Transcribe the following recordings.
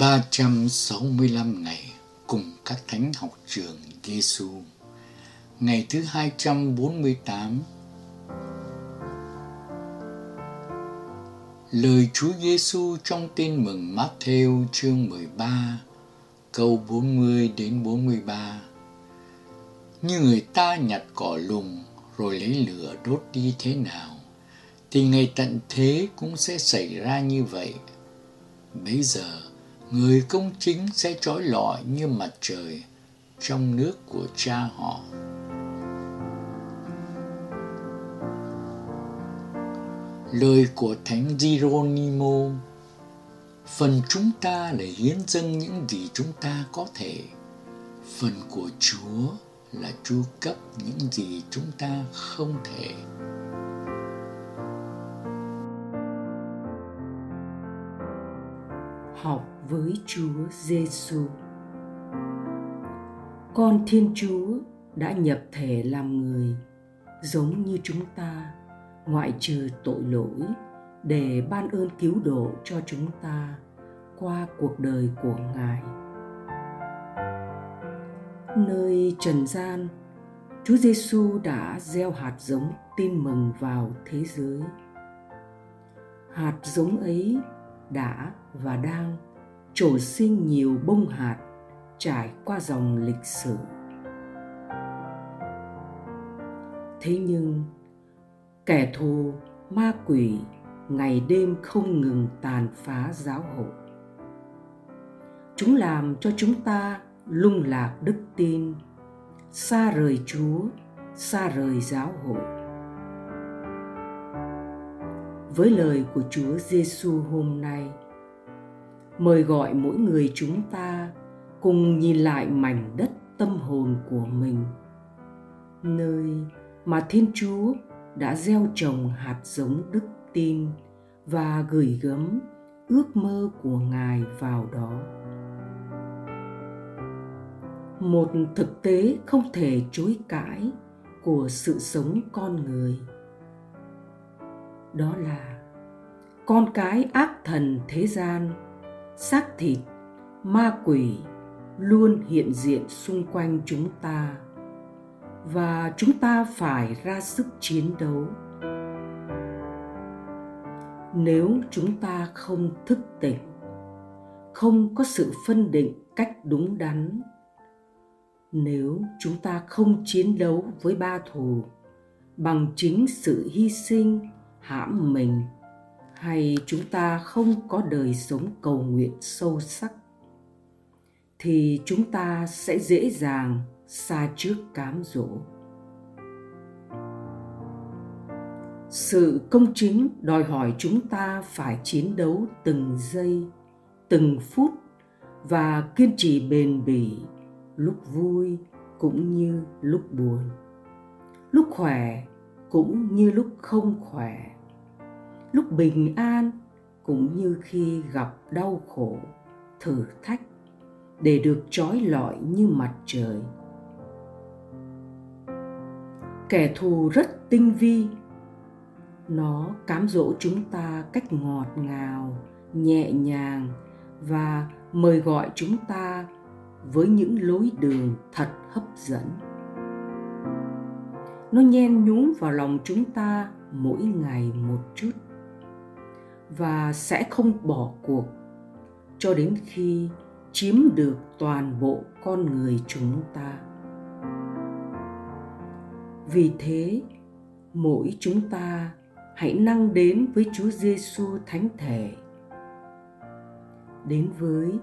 365 ngày cùng các thánh học trường Giêsu. Ngày thứ 248. Lời Chúa Giêsu trong Tin mừng Matthew chương 13, câu 40 đến 43. Như người ta nhặt cỏ lùng rồi lấy lửa đốt đi thế nào, thì ngày tận thế cũng sẽ xảy ra như vậy. Bây giờ, người công chính sẽ trói lọi như mặt trời trong nước của cha họ. Lời của Thánh Geronimo, Phần chúng ta là hiến dâng những gì chúng ta có thể. Phần của Chúa là chu cấp những gì chúng ta không thể. Học với Chúa Giêsu. Con Thiên Chúa đã nhập thể làm người giống như chúng ta, ngoại trừ tội lỗi để ban ơn cứu độ cho chúng ta qua cuộc đời của Ngài. Nơi trần gian, Chúa Giêsu đã gieo hạt giống tin mừng vào thế giới. Hạt giống ấy đã và đang trổ sinh nhiều bông hạt trải qua dòng lịch sử. Thế nhưng, kẻ thù, ma quỷ ngày đêm không ngừng tàn phá giáo hội. Chúng làm cho chúng ta lung lạc đức tin, xa rời chúa, xa rời giáo hội với lời của chúa giêsu hôm nay. Mời gọi mỗi người chúng ta cùng nhìn lại mảnh đất tâm hồn của mình, nơi mà thiên chúa đã gieo trồng hạt giống đức tin và gửi gắm ước mơ của ngài vào đó. Một thực tế không thể chối cãi của sự sống con người đó là con cái ác thần thế gian, xác thịt, ma quỷ luôn hiện diện xung quanh chúng ta. Và chúng ta phải ra sức chiến đấu. Nếu chúng ta không thức tỉnh, không có sự phân định cách đúng đắn, nếu chúng ta không chiến đấu với ba thù bằng chính sự hy sinh hãm mình? Hay chúng ta không có đời sống cầu nguyện sâu sắc? Thì chúng ta sẽ dễ dàng xa trước cám dỗ. Sự công chính đòi hỏi chúng ta phải chiến đấu từng giây, từng phút và kiên trì bền bỉ lúc vui cũng như lúc buồn. Lúc khỏe cũng như lúc không khỏe lúc bình an cũng như khi gặp đau khổ, thử thách để được trói lọi như mặt trời. Kẻ thù rất tinh vi, nó cám dỗ chúng ta cách ngọt ngào, nhẹ nhàng và mời gọi chúng ta với những lối đường thật hấp dẫn. Nó nhen nhúm vào lòng chúng ta mỗi ngày một chút và sẽ không bỏ cuộc, cho đến khi chiếm được toàn bộ con người chúng ta. Vì thế, mỗi chúng ta hãy năng đến với Chúa Giêsu thánh thể, đến với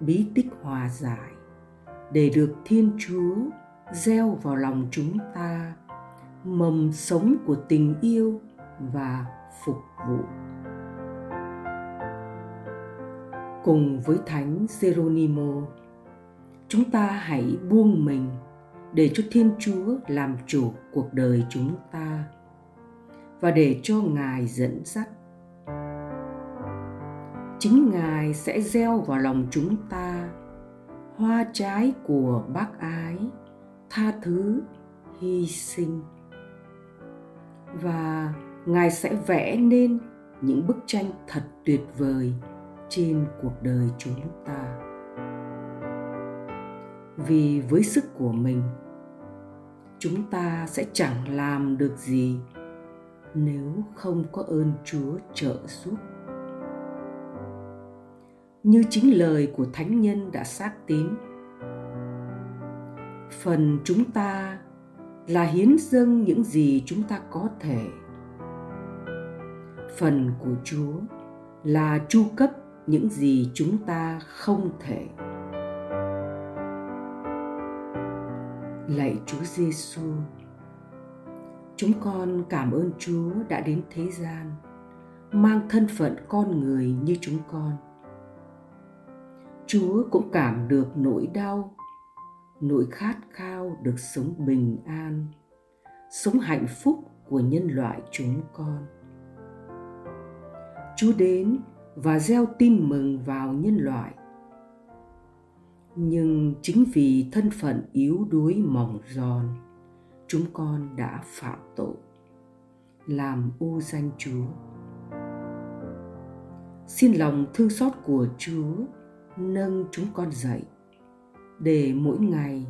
bí tích hòa giải để được Thiên Chúa gieo vào lòng chúng ta, mầm sống của tình yêu và phục vụ. Cùng với thánh Geronimo. Chúng ta hãy buông mình để cho thiên chúa làm chủ cuộc đời chúng ta và để cho ngài dẫn dắt. Chính ngài sẽ gieo vào lòng chúng ta hoa trái của bác ái, tha thứ, hy sinh. Và ngài sẽ vẽ nên những bức tranh thật tuyệt vời trên cuộc đời chúng ta. Vì với sức của mình, chúng ta sẽ chẳng làm được gì nếu không có ơn chúa trợ giúp. Như chính lời của thánh nhân đã xác tín, phần chúng ta là hiến dâng những gì chúng ta có thể. Phần của chúa là chu cấp những gì chúng ta không thể. Lạy chúa giêsu chúng con cảm ơn chúa đã đến thế gian, mang thân phận con người như chúng con. Chúa cũng cảm được nỗi đau, nỗi khát khao được sống bình an, sống hạnh phúc của nhân loại chúng con. Chúa đến và gieo tin mừng vào nhân loại. Nhưng chính vì thân phận yếu đuối mỏng giòn, chúng con đã phạm tội. Làm ô danh chúa. Xin lòng thương xót của chúa, nâng chúng con dậy, để mỗi ngày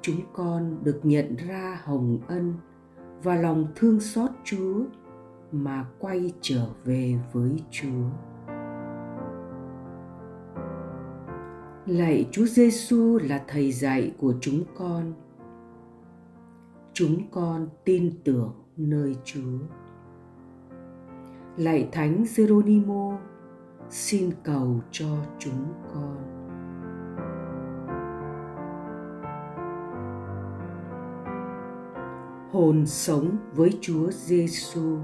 chúng con được nhận ra hồng ân và lòng thương xót chúa mà quay trở về với chúa. Lạy chúa giêsu là thầy dạy của chúng con. Chúng con tin tưởng nơi chúa. Lạy thánh Geronimo xin cầu cho chúng con. Hồn sống với Chúa Giêsu.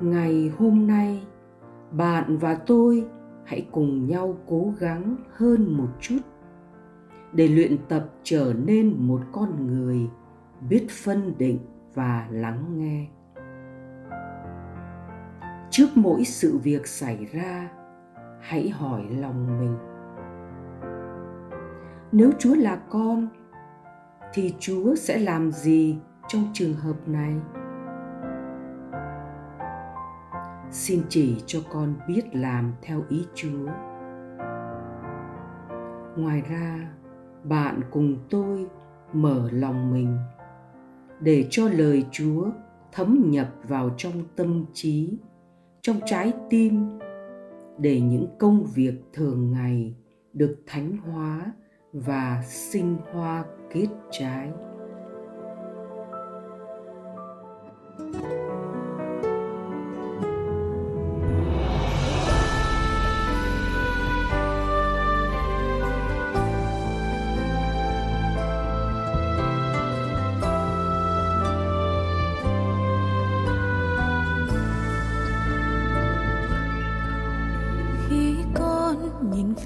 Ngày hôm nay, bạn và tôi hãy cùng nhau cố gắng hơn một chút để luyện tập trở nên một con người biết phân định và lắng nghe. Trước mỗi sự việc xảy ra, hãy hỏi lòng mình. Nếu chúa là con, thì chúa sẽ làm gì trong trường hợp này? Xin chỉ cho con biết làm theo ý chúa. Ngoài ra, bạn cùng tôi mở lòng mình để cho lời chúa thấm nhập vào trong tâm trí, trong trái tim, để những công việc thường ngày được thánh hóa và sinh hoa kết trái.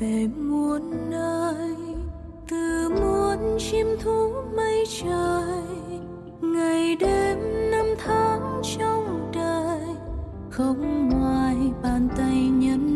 Về muôn nơi, từ muôn chim thú mây trời. Ngày đêm năm tháng trong đời, không ngoài bàn tay nhân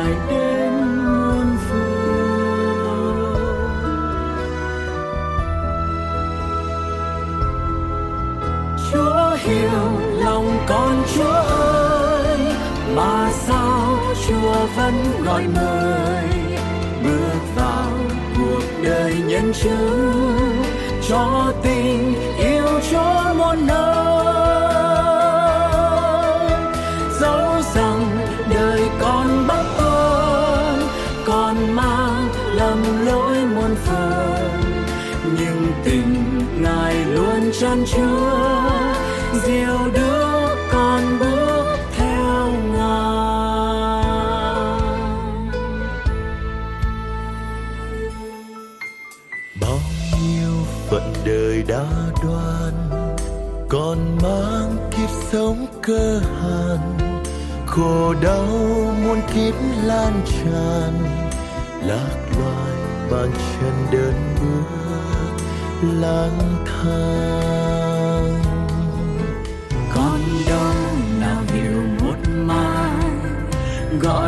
lại đến muôn phương. Chúa hiểu lòng con chúa ơi, mà sao chúa vẫn gọi mời bước vào cuộc đời nhân chứng? Cho tình yêu Chúa muôn nơi tràn chứa diều đưa con bước theo ngài. Bao nhiêu phận đời đã đoan, còn mang kiếp sống cơ hàn. Khổ đau muôn kiếp lan tràn, lạc loài bàn chân đơn bước lang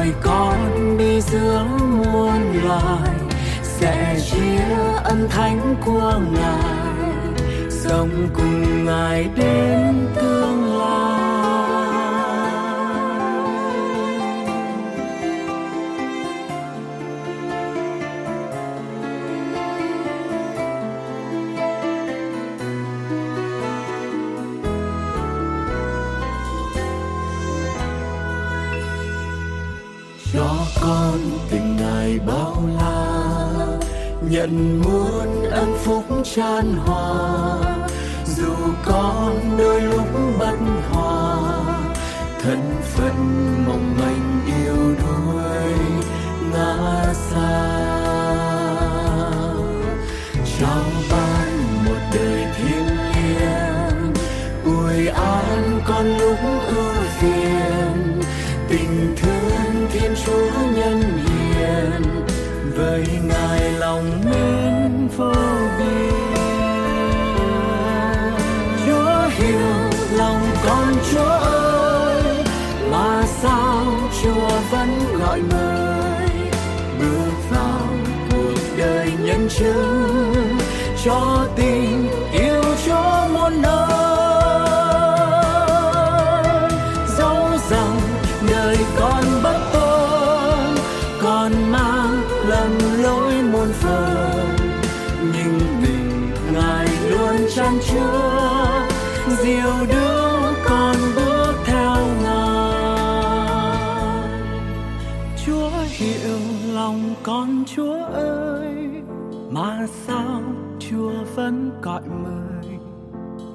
đời con đi giữa muôn loài, sẽ chia ân thánh của ngài. Sống cùng ngài đến tương lai. Bao la, nhận muôn ân phúc tràn hòa. Dù con đôi lúc bất hòa, thân phận mong manh yêu đuối ngã xa. Trao ban một đời thiêng liêng ủi an con lúc ưu phiền. Tình thương thiên chúa nhân với ngài lòng mến vô biên. Chúa hiểu lòng con chúa ơi, mà sao chúa vẫn gọi mời bước vào cuộc đời nhân chứng cho tình yêu chúa muôn nơi? Lầm lỗi muôn phần. Nhưng tình ngài luôn chan chứa diều đưa con bước theo ngài. Chúa hiểu lòng con chúa ơi, mà sao chúa vẫn gọi mời?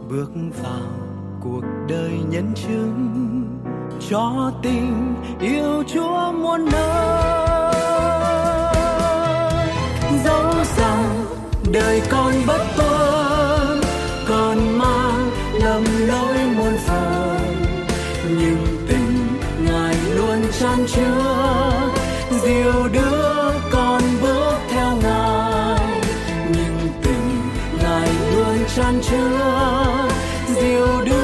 Bước vào cuộc đời nhân chứng, cho tình yêu chúa muôn nơi. Đời con bất tuân lầm lỗi muôn phần. Nhưng tình ngài luôn chan chứa diều đưa con bước theo ngài. Nhưng tình ngài luôn chan chứa diều đưa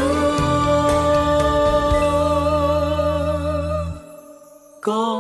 con